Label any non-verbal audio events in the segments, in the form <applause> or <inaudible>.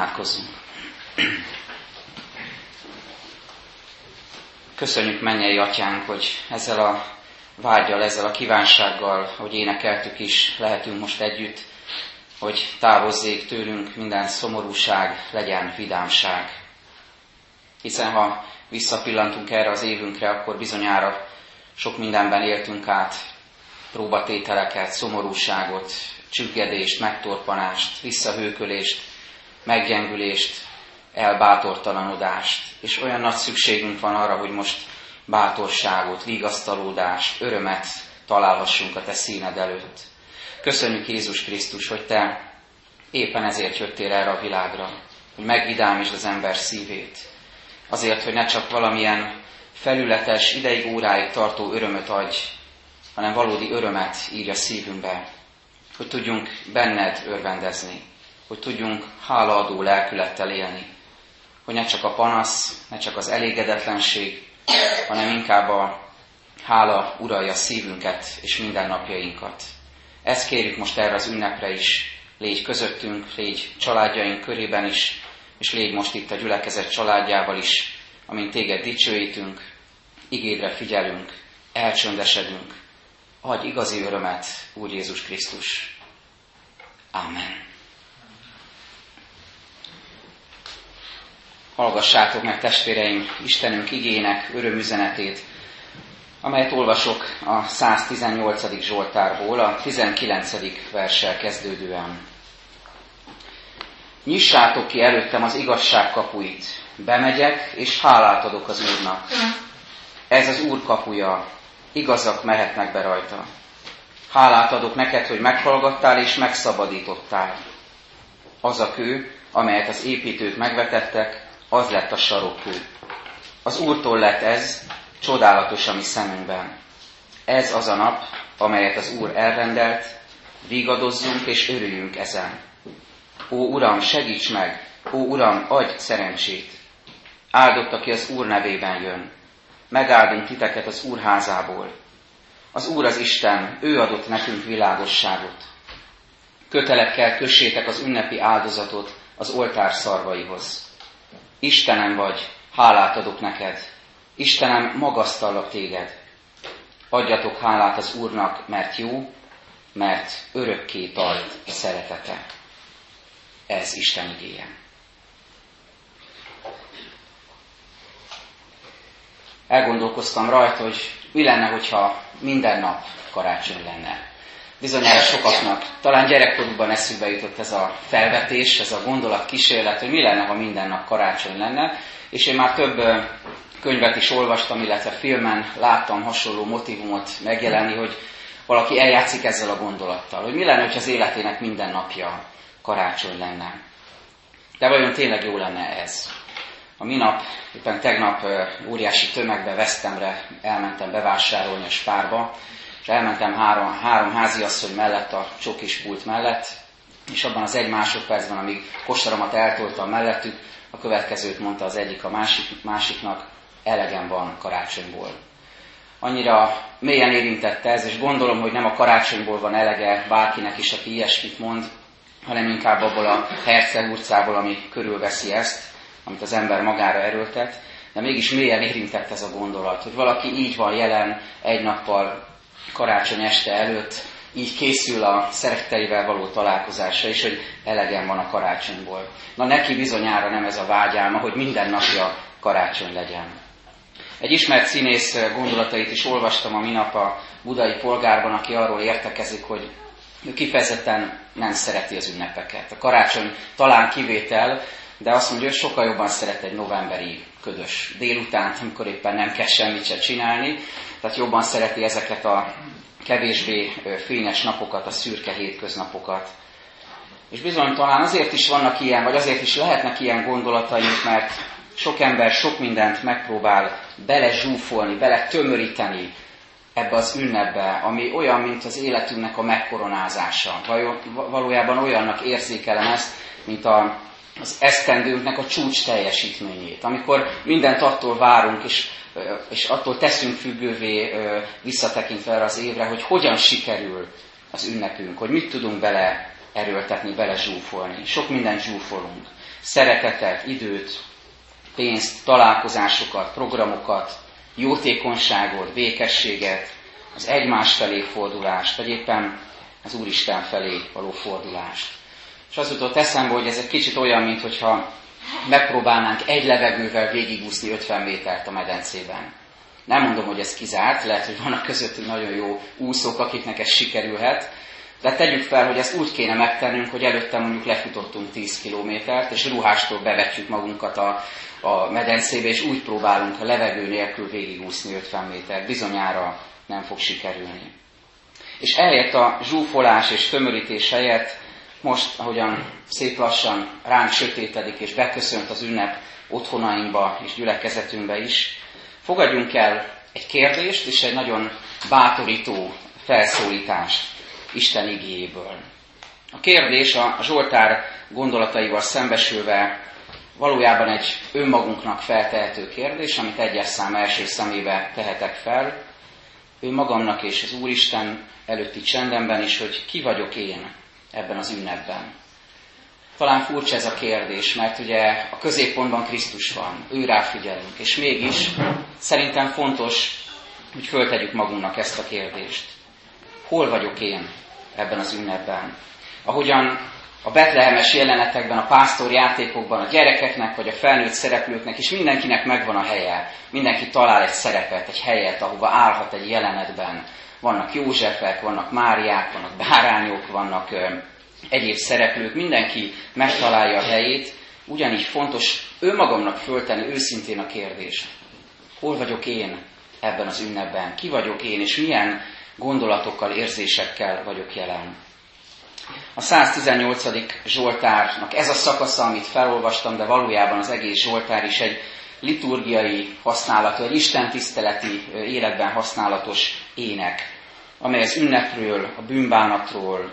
Imádkozzunk. Köszönjük mennyei atyánk, hogy ezzel a vágyal, ezzel a kívánsággal, hogy énekeltük is, lehetünk most együtt, hogy távozzék tőlünk minden szomorúság, legyen vidámság. Hiszen ha visszapillantunk erre az évünkre, akkor bizonyára sok mindenben éltünk át próbatételeket, szomorúságot, csüggedést, megtorpanást, visszahőkölést, meggyengülést, elbátortalanodást, és olyan nagy szükségünk van arra, hogy most bátorságot, vigasztalódást, örömet találhassunk a Te színed előtt. Köszönjük Jézus Krisztus, hogy Te éppen ezért jöttél erre a világra, hogy megvidámítsd az ember szívét. Azért, hogy ne csak valamilyen felületes, ideig, óráig tartó örömöt adj, hanem valódi örömet írj a szívünkbe, hogy tudjunk benned örvendezni, hogy tudjunk hálaadó lelkülettel élni, hogy ne csak a panasz, ne csak az elégedetlenség, hanem inkább a hála uralja szívünket és mindennapjainkat. Ezt kérjük most erre az ünnepre is, légy közöttünk, légy családjaink körében is, és légy most itt a gyülekezet családjával is, amint téged dicsőítünk, igédre figyelünk, elcsöndesedünk. Adj igazi örömet, Úr Jézus Krisztus. Amen. Hallgassátok meg, testvéreim, Istenünk igének örömüzenetét, amelyet olvasok a 118. Zsoltárból, a 19. verssel kezdődően. Nyissátok ki előttem az igazság kapuit, bemegyek, és hálát adok az Úrnak. Ez az Úr kapuja, igazak mehetnek be rajta. Hálát adok neked, hogy meghallgattál és megszabadítottál. Az a kő, amelyet az építők megvetettek, az lett a sarokkő. Az Úrtól lett ez, csodálatos a mi szemünkben. Ez az a nap, amelyet az Úr elrendelt, vigadozzunk és örüljünk ezen. Ó Uram, segíts meg! Ó Uram, adj szerencsét! Áldott, aki az Úr nevében jön. Megáldunk titeket az Úr házából. Az Úr az Isten, ő adott nekünk világosságot. Kötelekkel kössétek az ünnepi áldozatot az oltár szarvaihoz. Istenem vagy, hálát adok neked, Istenem, magasztallak téged. Adjatok hálát az Úrnak, mert jó, mert örökké tart szeretete. Ez Isten igéje. Elgondolkoztam rajta, hogy mi lenne, hogyha minden nap karácsony lenne. Bizonyára sokaknak, talán gyerekkorukban eszükbe jutott ez a felvetés, ez a gondolat kísérlet, hogy mi lenne, ha minden nap karácsony lenne, és én már több könyvet is olvastam, illetve filmen láttam hasonló motivumot megjelenni, hogy valaki eljátszik ezzel a gondolattal, hogy mi lenne, hogy az életének minden napja karácsony lenne. De vajon tényleg jó lenne ez? A minap, éppen tegnap óriási tömegbe, Vesztemre elmentem bevásárolni a spárba, és elmentem három, három háziasszony mellett, a csokis pult mellett, és abban az egy másodpercben, amíg kostaromat eltoltam mellettük, a következőt mondta az egyik a másik, másiknak, elegem van karácsonyból. Annyira mélyen érintette ez, és gondolom, hogy nem a karácsonyból van elege bárkinek is, aki ilyesmit mond, hanem inkább abból a herceg utcából, ami körülveszi ezt, amit az ember magára erőltet, de mégis mélyen érintett ez a gondolat, hogy valaki így van jelen egy nappal karácsony este előtt, így készül a szeretteivel való találkozásra, és hogy elegem van a karácsonyból. Na neki bizonyára nem ez a vágyálma, hogy minden napja karácsony legyen. Egy ismert színész gondolatait is olvastam a minap a budai polgárban, aki arról értekezik, hogy ő kifejezetten nem szereti az ünnepeket. A karácsony talán kivétel, de azt mondja, hogy sokkal jobban szeret egy novemberi ködös délután, amikor éppen nem kell semmit se csinálni, tehát jobban szereti ezeket a kevésbé fényes napokat, a szürke hétköznapokat. És bizony talán azért is vannak ilyen, vagy azért is lehetnek ilyen gondolataink, mert sok ember sok mindent megpróbál bele zsúfolni, bele tömöríteni ebbe az ünnepbe, ami olyan, mint az életünknek a megkoronázása. Valójában olyannak érzékelem ezt, mint a, az esztendőnknek a csúcs teljesítményét. Amikor mindent attól várunk, és, és attól teszünk függővé visszatekintve erre az évre, hogy hogyan sikerül az ünnepünk, hogy mit tudunk bele erőltetni, bele zsúfolni. Sok mindent zsúfolunk. Szeretetet, időt, pénzt, találkozásokat, programokat, jótékonyságot, békességet, az egymás felé fordulást, vagy éppen az Úristen felé való fordulást. És az jutott eszembe, hogy ez egy kicsit olyan, mintha megpróbálnánk egy levegővel végigúszni 50 métert a medencében. Nem mondom, hogy ez kizárt, lehet, hogy vannak közöttünk nagyon jó úszók, akiknek ez sikerülhet, de tegyük fel, hogy ezt úgy kéne megtennünk, hogy előtte mondjuk lefutottunk 10 kilométert, és ruhástól bevetjük magunkat a, a medencébe, és úgy próbálunk a levegő nélkül végigúszni 50 méter. Bizonyára nem fog sikerülni. És eljött a zsúfolás és tömörítés helyett, most, ahogyan szép lassan ránk sötétedik, és beköszönt az ünnep otthonainkba és gyülekezetünkbe is, fogadjunk el egy kérdést és egy nagyon bátorító felszólítást Isten igéjéből. A kérdés a Zsoltár gondolataival szembesülve valójában egy önmagunknak feltehető kérdés, amit egyes szám első szemébe tehetek fel, ő magamnak és az Úristen előtti csendemben is, hogy ki vagyok én ebben az ünnepben. Talán furcsa ez a kérdés, mert ugye a középpontban Krisztus van, ő ráfigyelünk, és mégis szerintem fontos, hogy föltegyük magunknak ezt a kérdést. Hol vagyok én ebben az ünnepben? Ahogyan a betlehemes jelenetekben, a pásztor játékokban, a gyerekeknek vagy a felnőtt szereplőknek is mindenkinek megvan a helye. Mindenki talál egy szerepet, egy helyet, ahova állhat egy jelenetben. Vannak Józsefek, vannak Máriák, vannak bárányok, vannak egyéb szereplők. Mindenki megtalálja a helyét. Ugyanígy fontos önmagamnak föltenni őszintén a kérdést. Hol vagyok én ebben az ünnepben? Ki vagyok én, és milyen gondolatokkal, érzésekkel vagyok jelen? A 118. Zsoltárnak ez a szakasza, amit felolvastam, de valójában az egész Zsoltár is egy liturgiai használatú, egy istentiszteleti életben használatos ének, amely az ünnepről, a bűnbánatról,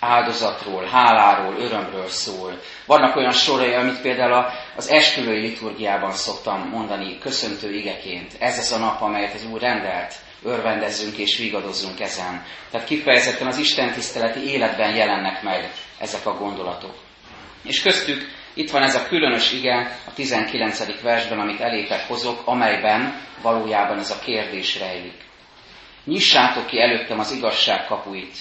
áldozatról, háláról, örömről szól. Vannak olyan sorai, amit például az esküvői liturgiában szoktam mondani köszöntő igeként. Ez az a nap, amelyet az Úr rendelt örvendezzünk és vigadozzunk ezen. Tehát kifejezetten az Isten tiszteleti életben jelennek meg ezek a gondolatok. És köztük Itt van ez a különös ige a 19. versben, amit elétek hozok, amelyben valójában ez a kérdés rejlik. Nyissátok ki előttem az igazság kapuit.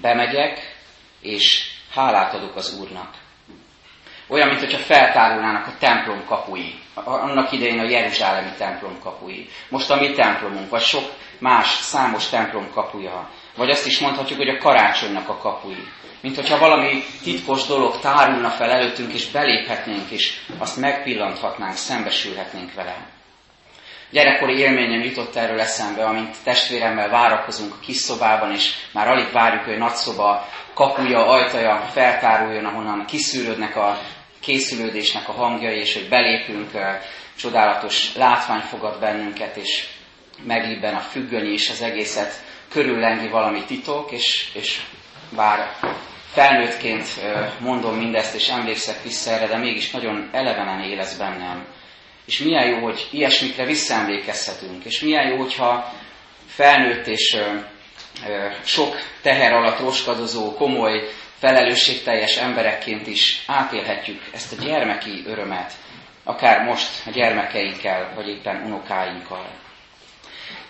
Bemegyek, és hálát adok az Úrnak. Olyan, mintha feltárulnának a templom kapui. Annak idején a Jeruzsálemi templom kapui. Most a mi templomunk, vagy sok más számos templom kapuja. Vagy azt is mondhatjuk, hogy a karácsonynak a kapui. Mint hogyha valami titkos dolog tárulna fel előttünk, és beléphetnénk, és azt megpillanthatnánk, szembesülhetnénk vele. Gyerekkori élményem jutott erről eszembe, amint testvéremmel várakozunk a kis szobában, és már alig várjuk, hogy nagyszoba kapuja, ajtaja feltáruljon, ahonnan kiszűrődnek a készülődésnek a hangjai, és hogy belépünk, csodálatos látvány fogad bennünket, és meglibben a függöny is, az egészet körüllengi valami titok, és, és bár felnőttként mondom mindezt, és emlékszek vissza erre, de mégis nagyon elevenen élez bennem. És milyen jó, hogy ilyesmikre visszaemlékezhetünk, és milyen jó, hogyha felnőtt és sok teher alatt roskadozó, komoly, felelősségteljes emberekként is átélhetjük ezt a gyermeki örömet, akár most a gyermekeinkkel, vagy éppen unokáinkkal.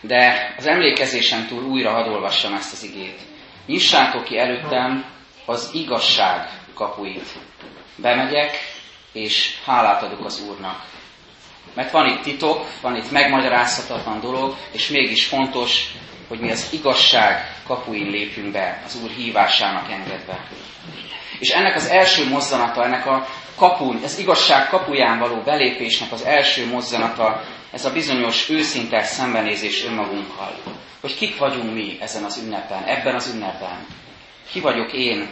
De az emlékezésen túl újra hadd olvassam ezt az igét. Nyissátok ki előttem az igazság kapuit. Bemegyek, és hálát adok az Úrnak. Mert van itt titok, van itt megmagyarázhatatlan dolog, és mégis fontos, hogy mi az igazság kapuin lépjünk be, az Úr hívásának engedve. És ennek az első mozzanata, ennek a kapun, az igazság kapuján való belépésnek az első mozzanata, ez a bizonyos őszinte szembenézés önmagunkkal. Hogy kik vagyunk mi ezen az ünnepen, ebben az ünnepben. Ki vagyok én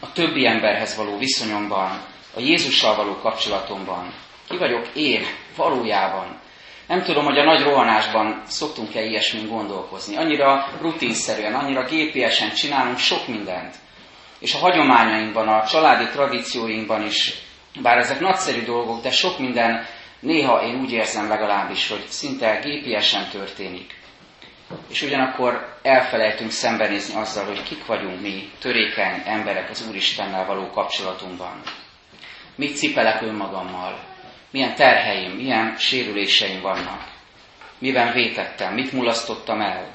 a többi emberhez való viszonyomban, a Jézussal való kapcsolatomban. Ki vagyok én valójában nem tudom, hogy a nagy rohanásban szoktunk-e ilyesmin gondolkozni. Annyira rutinszerűen, annyira gépiesen csinálunk sok mindent. És a hagyományainkban, a családi tradícióinkban is, bár ezek nagyszerű dolgok, de sok minden néha én úgy érzem legalábbis, hogy szinte gépiesen történik. És ugyanakkor elfelejtünk szembenézni azzal, hogy kik vagyunk mi, törékeny emberek az Úristennel való kapcsolatunkban. Mit cipelek önmagammal? Milyen terheim, milyen sérüléseim vannak. Miben vétettem, mit mulasztottam el.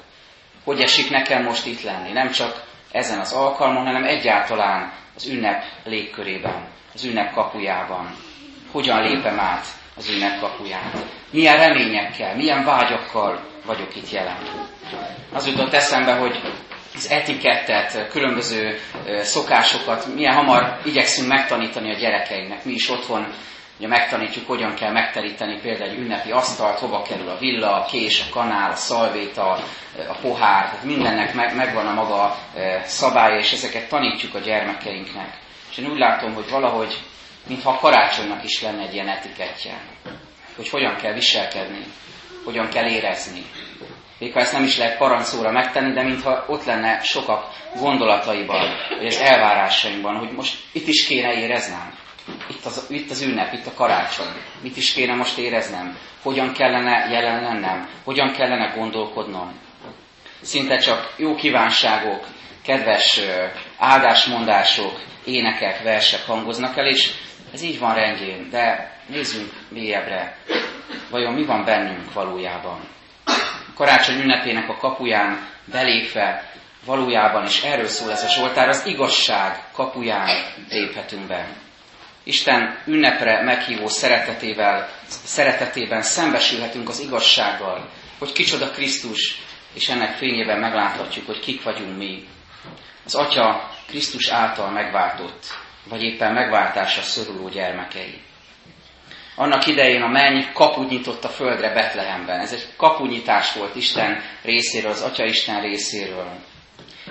Hogy esik nekem most itt lenni, nem csak ezen az alkalmon, hanem egyáltalán az ünnep légkörében, az ünnep kapujában. Hogyan lépem át az ünnep kapuján. Milyen reményekkel, milyen vágyakkal vagyok itt jelen. Az jutott eszembe, hogy az etikettet, különböző szokásokat milyen hamar igyekszünk megtanítani a gyerekeinknek. Mi is otthon Ugye megtanítjuk, hogyan kell megteríteni például egy ünnepi asztalt, hova kerül a villa, a kés, a kanál, a szalvéta, a pohár, tehát mindennek meg, megvan a maga e, szabálya, és ezeket tanítjuk a gyermekeinknek. És én úgy látom, hogy valahogy, mintha a karácsonynak is lenne egy ilyen etikettje, hogy hogyan kell viselkedni, hogyan kell érezni. Még ha ezt nem is lehet parancszóra megtenni, de mintha ott lenne sokak gondolataiban, vagy az elvárásainkban, hogy most itt is kéne éreznem itt az, itt az ünnep, itt a karácsony. Mit is kéne most éreznem? Hogyan kellene jelen lennem? Hogyan kellene gondolkodnom? Szinte csak jó kívánságok, kedves áldásmondások, énekek, versek hangoznak el, és ez így van rendjén, de nézzünk mélyebbre. Vajon mi van bennünk valójában? A karácsony ünnepének a kapuján belépve valójában, és erről szól ez a Zsoltár, az igazság kapuján léphetünk be. Isten ünnepre meghívó szeretetével, szeretetében szembesülhetünk az igazsággal, hogy kicsoda Krisztus, és ennek fényében megláthatjuk, hogy kik vagyunk mi. Az Atya Krisztus által megváltott, vagy éppen megváltásra szoruló gyermekei. Annak idején a menny kaput nyitott a földre Betlehemben. Ez egy kapunyitás volt Isten részéről, az Atya Isten részéről.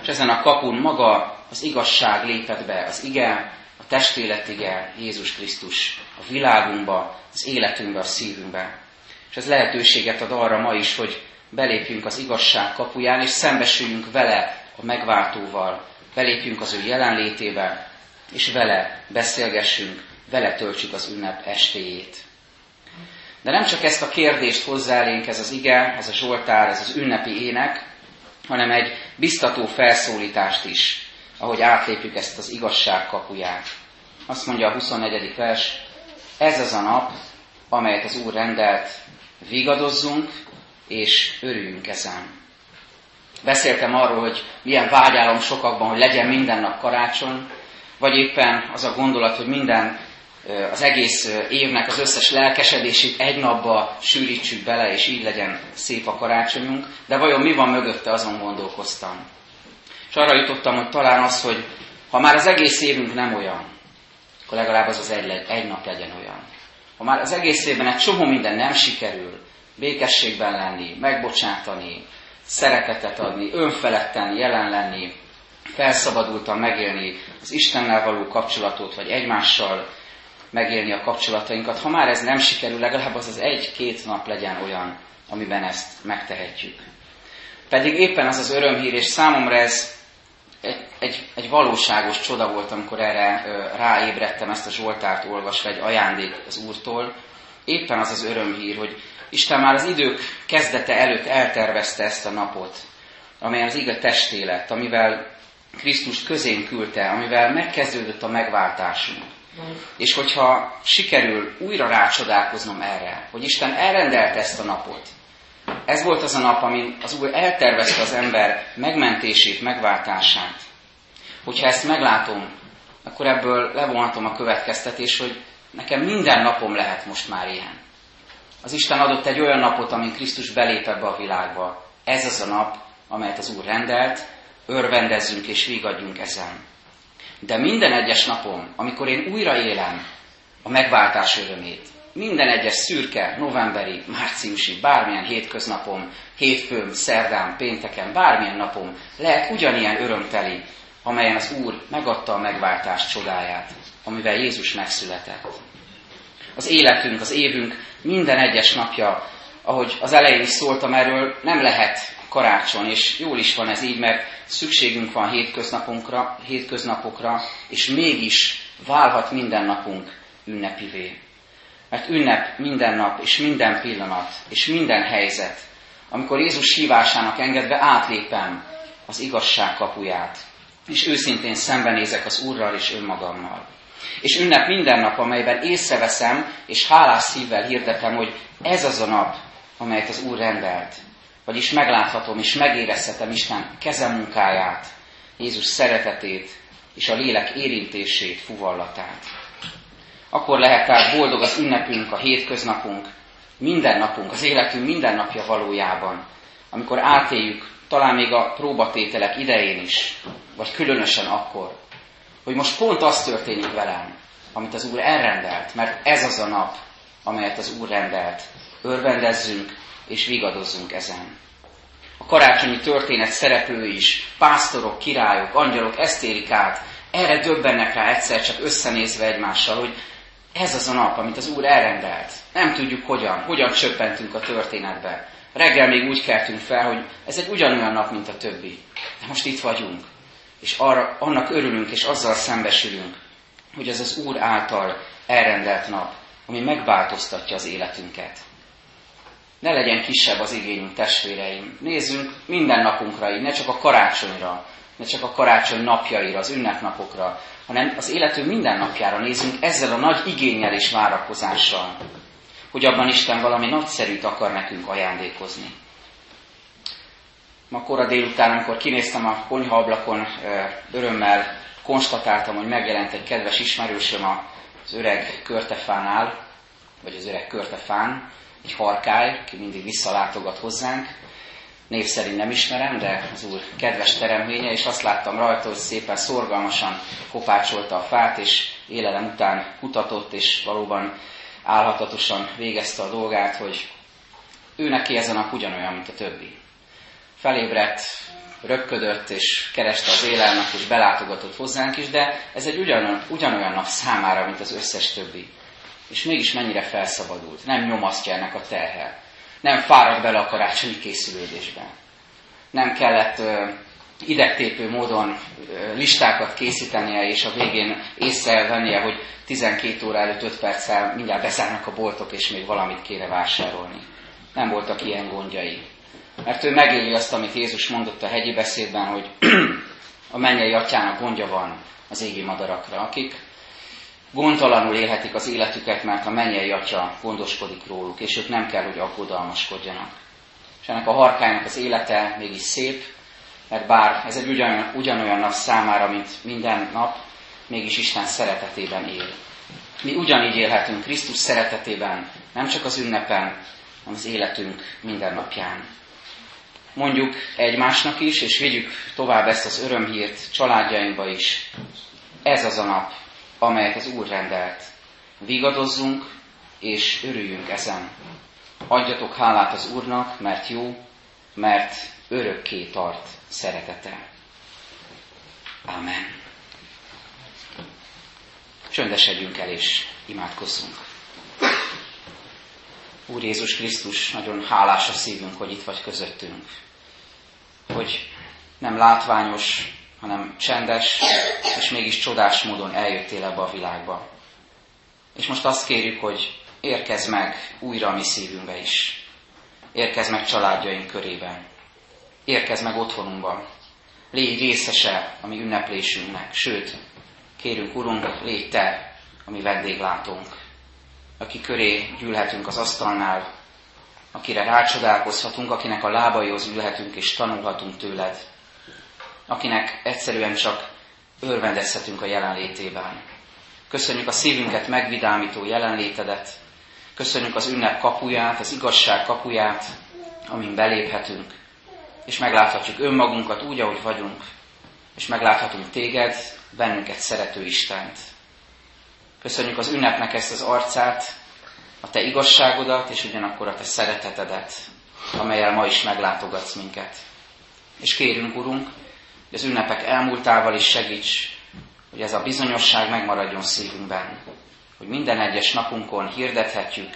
És ezen a kapun maga az igazság lépett be, az ige, testéletige Jézus Krisztus a világunkba, az életünkbe, a szívünkbe. És ez lehetőséget ad arra ma is, hogy belépjünk az igazság kapuján, és szembesüljünk vele, a megváltóval, belépjünk az ő jelenlétébe, és vele beszélgessünk, vele töltsük az ünnep estéjét. De nem csak ezt a kérdést hozzálénk ez az ige, ez a Zsoltár, ez az ünnepi ének, hanem egy biztató felszólítást is, ahogy átlépjük ezt az igazság kapuját. Azt mondja a 24. vers, ez az a nap, amelyet az Úr rendelt, vigadozzunk és örüljünk ezen. Beszéltem arról, hogy milyen vágyálom sokakban, hogy legyen minden nap karácsony, vagy éppen az a gondolat, hogy minden az egész évnek az összes lelkesedését egy napba sűrítsük bele, és így legyen szép a karácsonyunk. De vajon mi van mögötte, azon gondolkoztam. És arra jutottam, hogy talán az, hogy ha már az egész évünk nem olyan, akkor legalább az az egy, egy nap legyen olyan. Ha már az egész évben egy csomó minden nem sikerül, békességben lenni, megbocsátani, szeretetet adni, önfeledten jelen lenni, felszabadultan megélni az Istennel való kapcsolatot, vagy egymással megélni a kapcsolatainkat. Ha már ez nem sikerül, legalább az az egy-két nap legyen olyan, amiben ezt megtehetjük. Pedig éppen az az örömhír, és számomra ez egy, egy, egy valóságos csoda volt, amikor erre ráébredtem ezt a Zsoltárt olvasva, egy ajándék az Úrtól. Éppen az az örömhír, hogy Isten már az idők kezdete előtt eltervezte ezt a napot, amely az ige testélet, amivel Krisztust közén küldte, amivel megkezdődött a megváltásunk. És hogyha sikerül újra rácsodálkoznom erre, hogy Isten elrendelte ezt a napot, ez volt az a nap, amin az Úr eltervezte az ember megmentését, megváltását. Hogyha ezt meglátom, akkor ebből levonhatom a következtetés, hogy nekem minden napom lehet most már ilyen. Az Isten adott egy olyan napot, amin Krisztus belép ebbe a világba. Ez az a nap, amelyet az Úr rendelt, örvendezzünk és vigadjunk ezen. De minden egyes napom, amikor én újra élem a megváltás örömét, minden egyes szürke, novemberi, márciusi, bármilyen hétköznapom, hétfőn, szerdán, pénteken, bármilyen napom lehet ugyanilyen örömteli, amelyen az Úr megadta a megváltás csodáját, amivel Jézus megszületett. Az életünk, az évünk minden egyes napja, ahogy az elején is szóltam erről, nem lehet karácsony, és jól is van ez így, mert szükségünk van hétköznapokra, hétköznapokra és mégis válhat minden napunk ünnepivé. Mert ünnep minden nap, és minden pillanat, és minden helyzet, amikor Jézus hívásának engedve átlépem az igazság kapuját, és őszintén szembenézek az Úrral és önmagammal. És ünnep minden nap, amelyben észreveszem, és hálás szívvel hirdetem, hogy ez az a nap, amelyet az Úr rendelt. Vagyis megláthatom és megérezhetem Isten kezemunkáját, Jézus szeretetét és a lélek érintését, fuvallatát. Akkor lehet tehát boldog az ünnepünk, a hétköznapunk, minden napunk, az életünk minden napja valójában, amikor átéljük talán még a próbatételek idején is, vagy különösen akkor, hogy most pont az történik velem, amit az Úr elrendelt, mert ez az a nap, amelyet az Úr rendelt. Örvendezzünk és vigadozzunk ezen. A karácsonyi történet szereplői is, pásztorok, királyok, angyalok ezt érik át, erre döbbennek rá egyszer csak összenézve egymással, hogy ez az a nap, amit az Úr elrendelt. Nem tudjuk hogyan, hogyan csöppentünk a történetbe. Reggel még úgy keltünk fel, hogy ez egy ugyanolyan nap, mint a többi. De most itt vagyunk és arra, annak örülünk, és azzal szembesülünk, hogy ez az Úr által elrendelt nap, ami megváltoztatja az életünket. Ne legyen kisebb az igényünk, testvéreim. Nézzünk minden napunkra így, ne csak a karácsonyra, ne csak a karácsony napjaira, az ünnepnapokra, hanem az életünk minden napjára nézzünk ezzel a nagy igényel és várakozással, hogy abban Isten valami nagyszerűt akar nekünk ajándékozni. Ma kora délután, amikor kinéztem a konyhaablakon, örömmel konstatáltam, hogy megjelent egy kedves ismerősöm az öreg körtefánál, vagy az öreg körtefán, egy harkály, aki mindig visszalátogat hozzánk. Név szerint nem ismerem, de az úr kedves teremtménye, és azt láttam rajta, hogy szépen szorgalmasan kopácsolta a fát, és élelem után kutatott, és valóban álhatatosan végezte a dolgát, hogy ő neki ezen a ugyanolyan, mint a többi felébredt, röpködött és kereste az élelmet, és belátogatott hozzánk is, de ez egy ugyanolyan, ugyanolyan nap számára, mint az összes többi. És mégis mennyire felszabadult. Nem nyomasztja ennek a terhe. Nem fárad bele a karácsonyi készülődésbe. Nem kellett idegtépő módon listákat készítenie, és a végén észrevennie, hogy 12 óra előtt 5 perccel mindjárt bezárnak a boltok, és még valamit kéne vásárolni. Nem voltak ilyen gondjai. Mert ő megéli azt, amit Jézus mondott a hegyi beszédben, hogy <clears throat> a mennyei atyának gondja van az égi madarakra, akik gondtalanul élhetik az életüket, mert a mennyei atya gondoskodik róluk, és ők nem kell, hogy aggodalmaskodjanak. És ennek a harkánynak az élete mégis szép, mert bár ez egy ugyan, ugyanolyan nap számára, mint minden nap, mégis Isten szeretetében él. Mi ugyanígy élhetünk Krisztus szeretetében, nem csak az ünnepen, hanem az életünk minden napján. Mondjuk egymásnak is, és vigyük tovább ezt az örömhírt családjainkba is. Ez az a nap, amelyet az Úr rendelt. Vigadozzunk és örüljünk ezen. Adjatok hálát az Úrnak, mert jó, mert örökké tart szeretete. Amen. Csöndesedjünk el és imádkozzunk. Úr Jézus Krisztus, nagyon hálás a szívünk, hogy itt vagy közöttünk. Hogy nem látványos, hanem csendes, és mégis csodás módon eljöttél ebbe a világba. És most azt kérjük, hogy érkezz meg újra a mi szívünkbe is. Érkezz meg családjaink körében. Érkezz meg otthonunkban. Légy részese a mi ünneplésünknek. Sőt, kérünk, Urunk, légy Te a mi vendéglátónk, aki köré gyűlhetünk az asztalnál, akire rácsodálkozhatunk, akinek a lábaihoz ülhetünk és tanulhatunk tőled, akinek egyszerűen csak örvendezhetünk a jelenlétében. Köszönjük a szívünket megvidámító jelenlétedet, köszönjük az ünnep kapuját, az igazság kapuját, amin beléphetünk, és megláthatjuk önmagunkat úgy, ahogy vagyunk, és megláthatunk téged, bennünket szerető Istent. Köszönjük az ünnepnek ezt az arcát, a te igazságodat, és ugyanakkor a te szeretetedet, amelyel ma is meglátogatsz minket. És kérünk, Urunk, hogy az ünnepek elmúltával is segíts, hogy ez a bizonyosság megmaradjon szívünkben, hogy minden egyes napunkon hirdethetjük,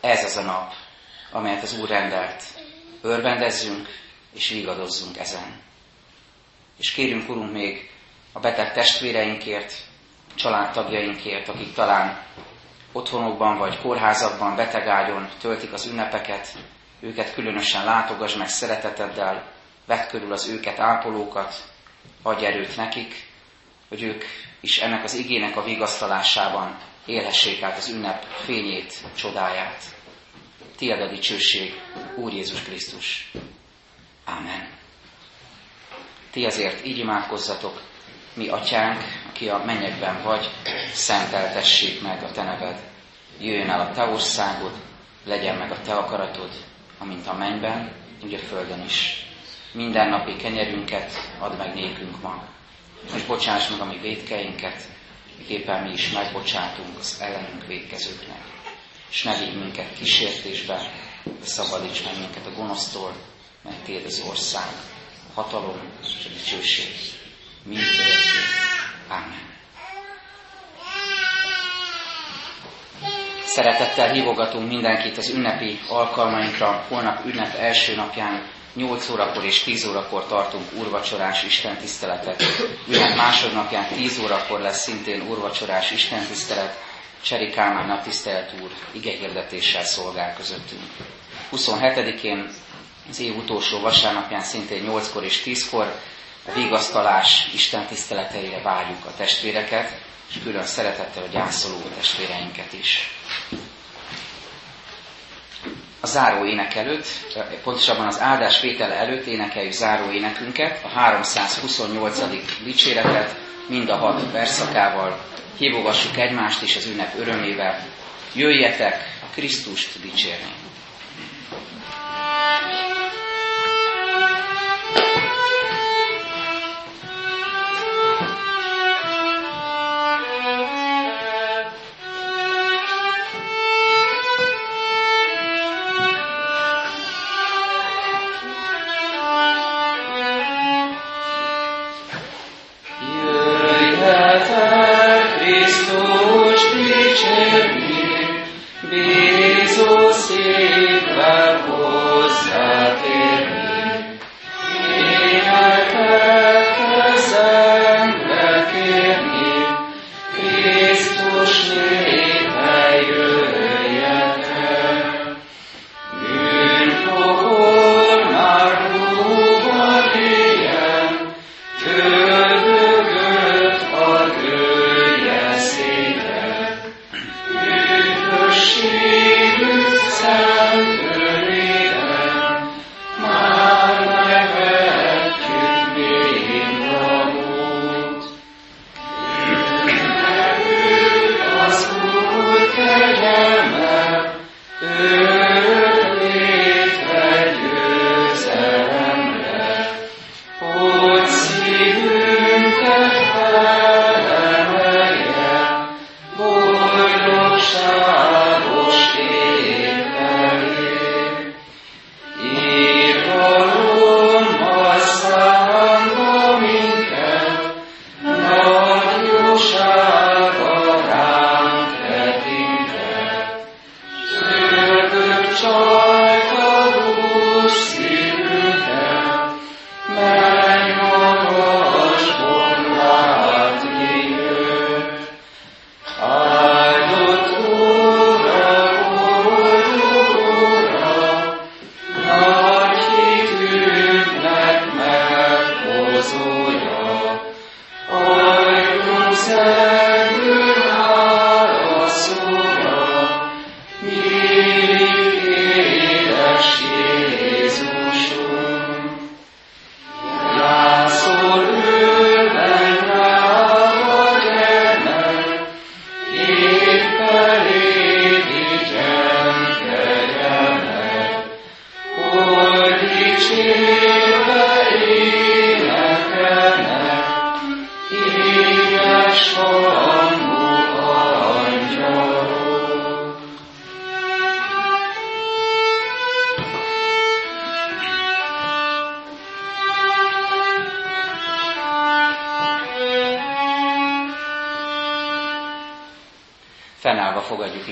ez az a nap, amelyet az Úr rendelt. Örvendezzünk és vigadozzunk ezen. És kérünk, Urunk, még a beteg testvéreinkért, családtagjainkért, akik talán otthonokban vagy kórházakban, betegágyon töltik az ünnepeket, őket különösen látogass meg szereteteddel, vedd körül az őket ápolókat, adj erőt nekik, hogy ők is ennek az igének a vigasztalásában élhessék át az ünnep fényét, csodáját. Tied a dicsőség, Úr Jézus Krisztus. Amen. Ti azért így imádkozzatok, mi atyánk, aki a mennyekben vagy, szenteltessék meg a te neved. Jöjjön el a te országod, legyen meg a te akaratod, amint a mennyben, úgy a földön is. Minden napi kenyerünket add meg nékünk ma, és bocsáss meg a mi védkeinket, miképpen mi is megbocsátunk az ellenünk védkezőknek. És ne vigy minket kísértésbe, de szabadíts meg minket a gonosztól, mert Téd az ország, a hatalom és a dicsőség. Amen. Szeretettel hívogatunk mindenkit az ünnepi alkalmainkra. Holnap ünnep első napján 8 órakor és 10 órakor tartunk úrvacsorás istentiszteletet. Ünnep másodnapján 10 órakor lesz szintén úrvacsorás istentisztelet. Cseri Kálmán naptisztelt úr igehirdetéssel szolgál közöttünk. 27-én az év utolsó vasárnapján szintén 8-kor és 10-kor a vigasztalás Isten tiszteleteire várjuk a testvéreket, és külön szeretettel a gyászoló testvéreinket is. A záró ének előtt, pontosabban az áldás vétele előtt énekeljük záró énekünket, a 328. dicséretet, mind a hat verszakával, hívogassuk egymást is az ünnep örömével, jöjjetek Krisztust dicsérni.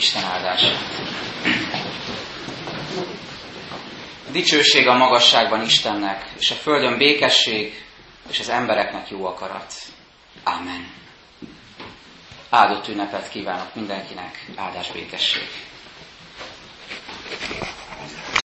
Isten áldása. A Dicsőség a magasságban Istennek, és a földön békesség, és az embereknek jó akarat. Amen. Áldott ünnepet kívánok mindenkinek, áldás békesség.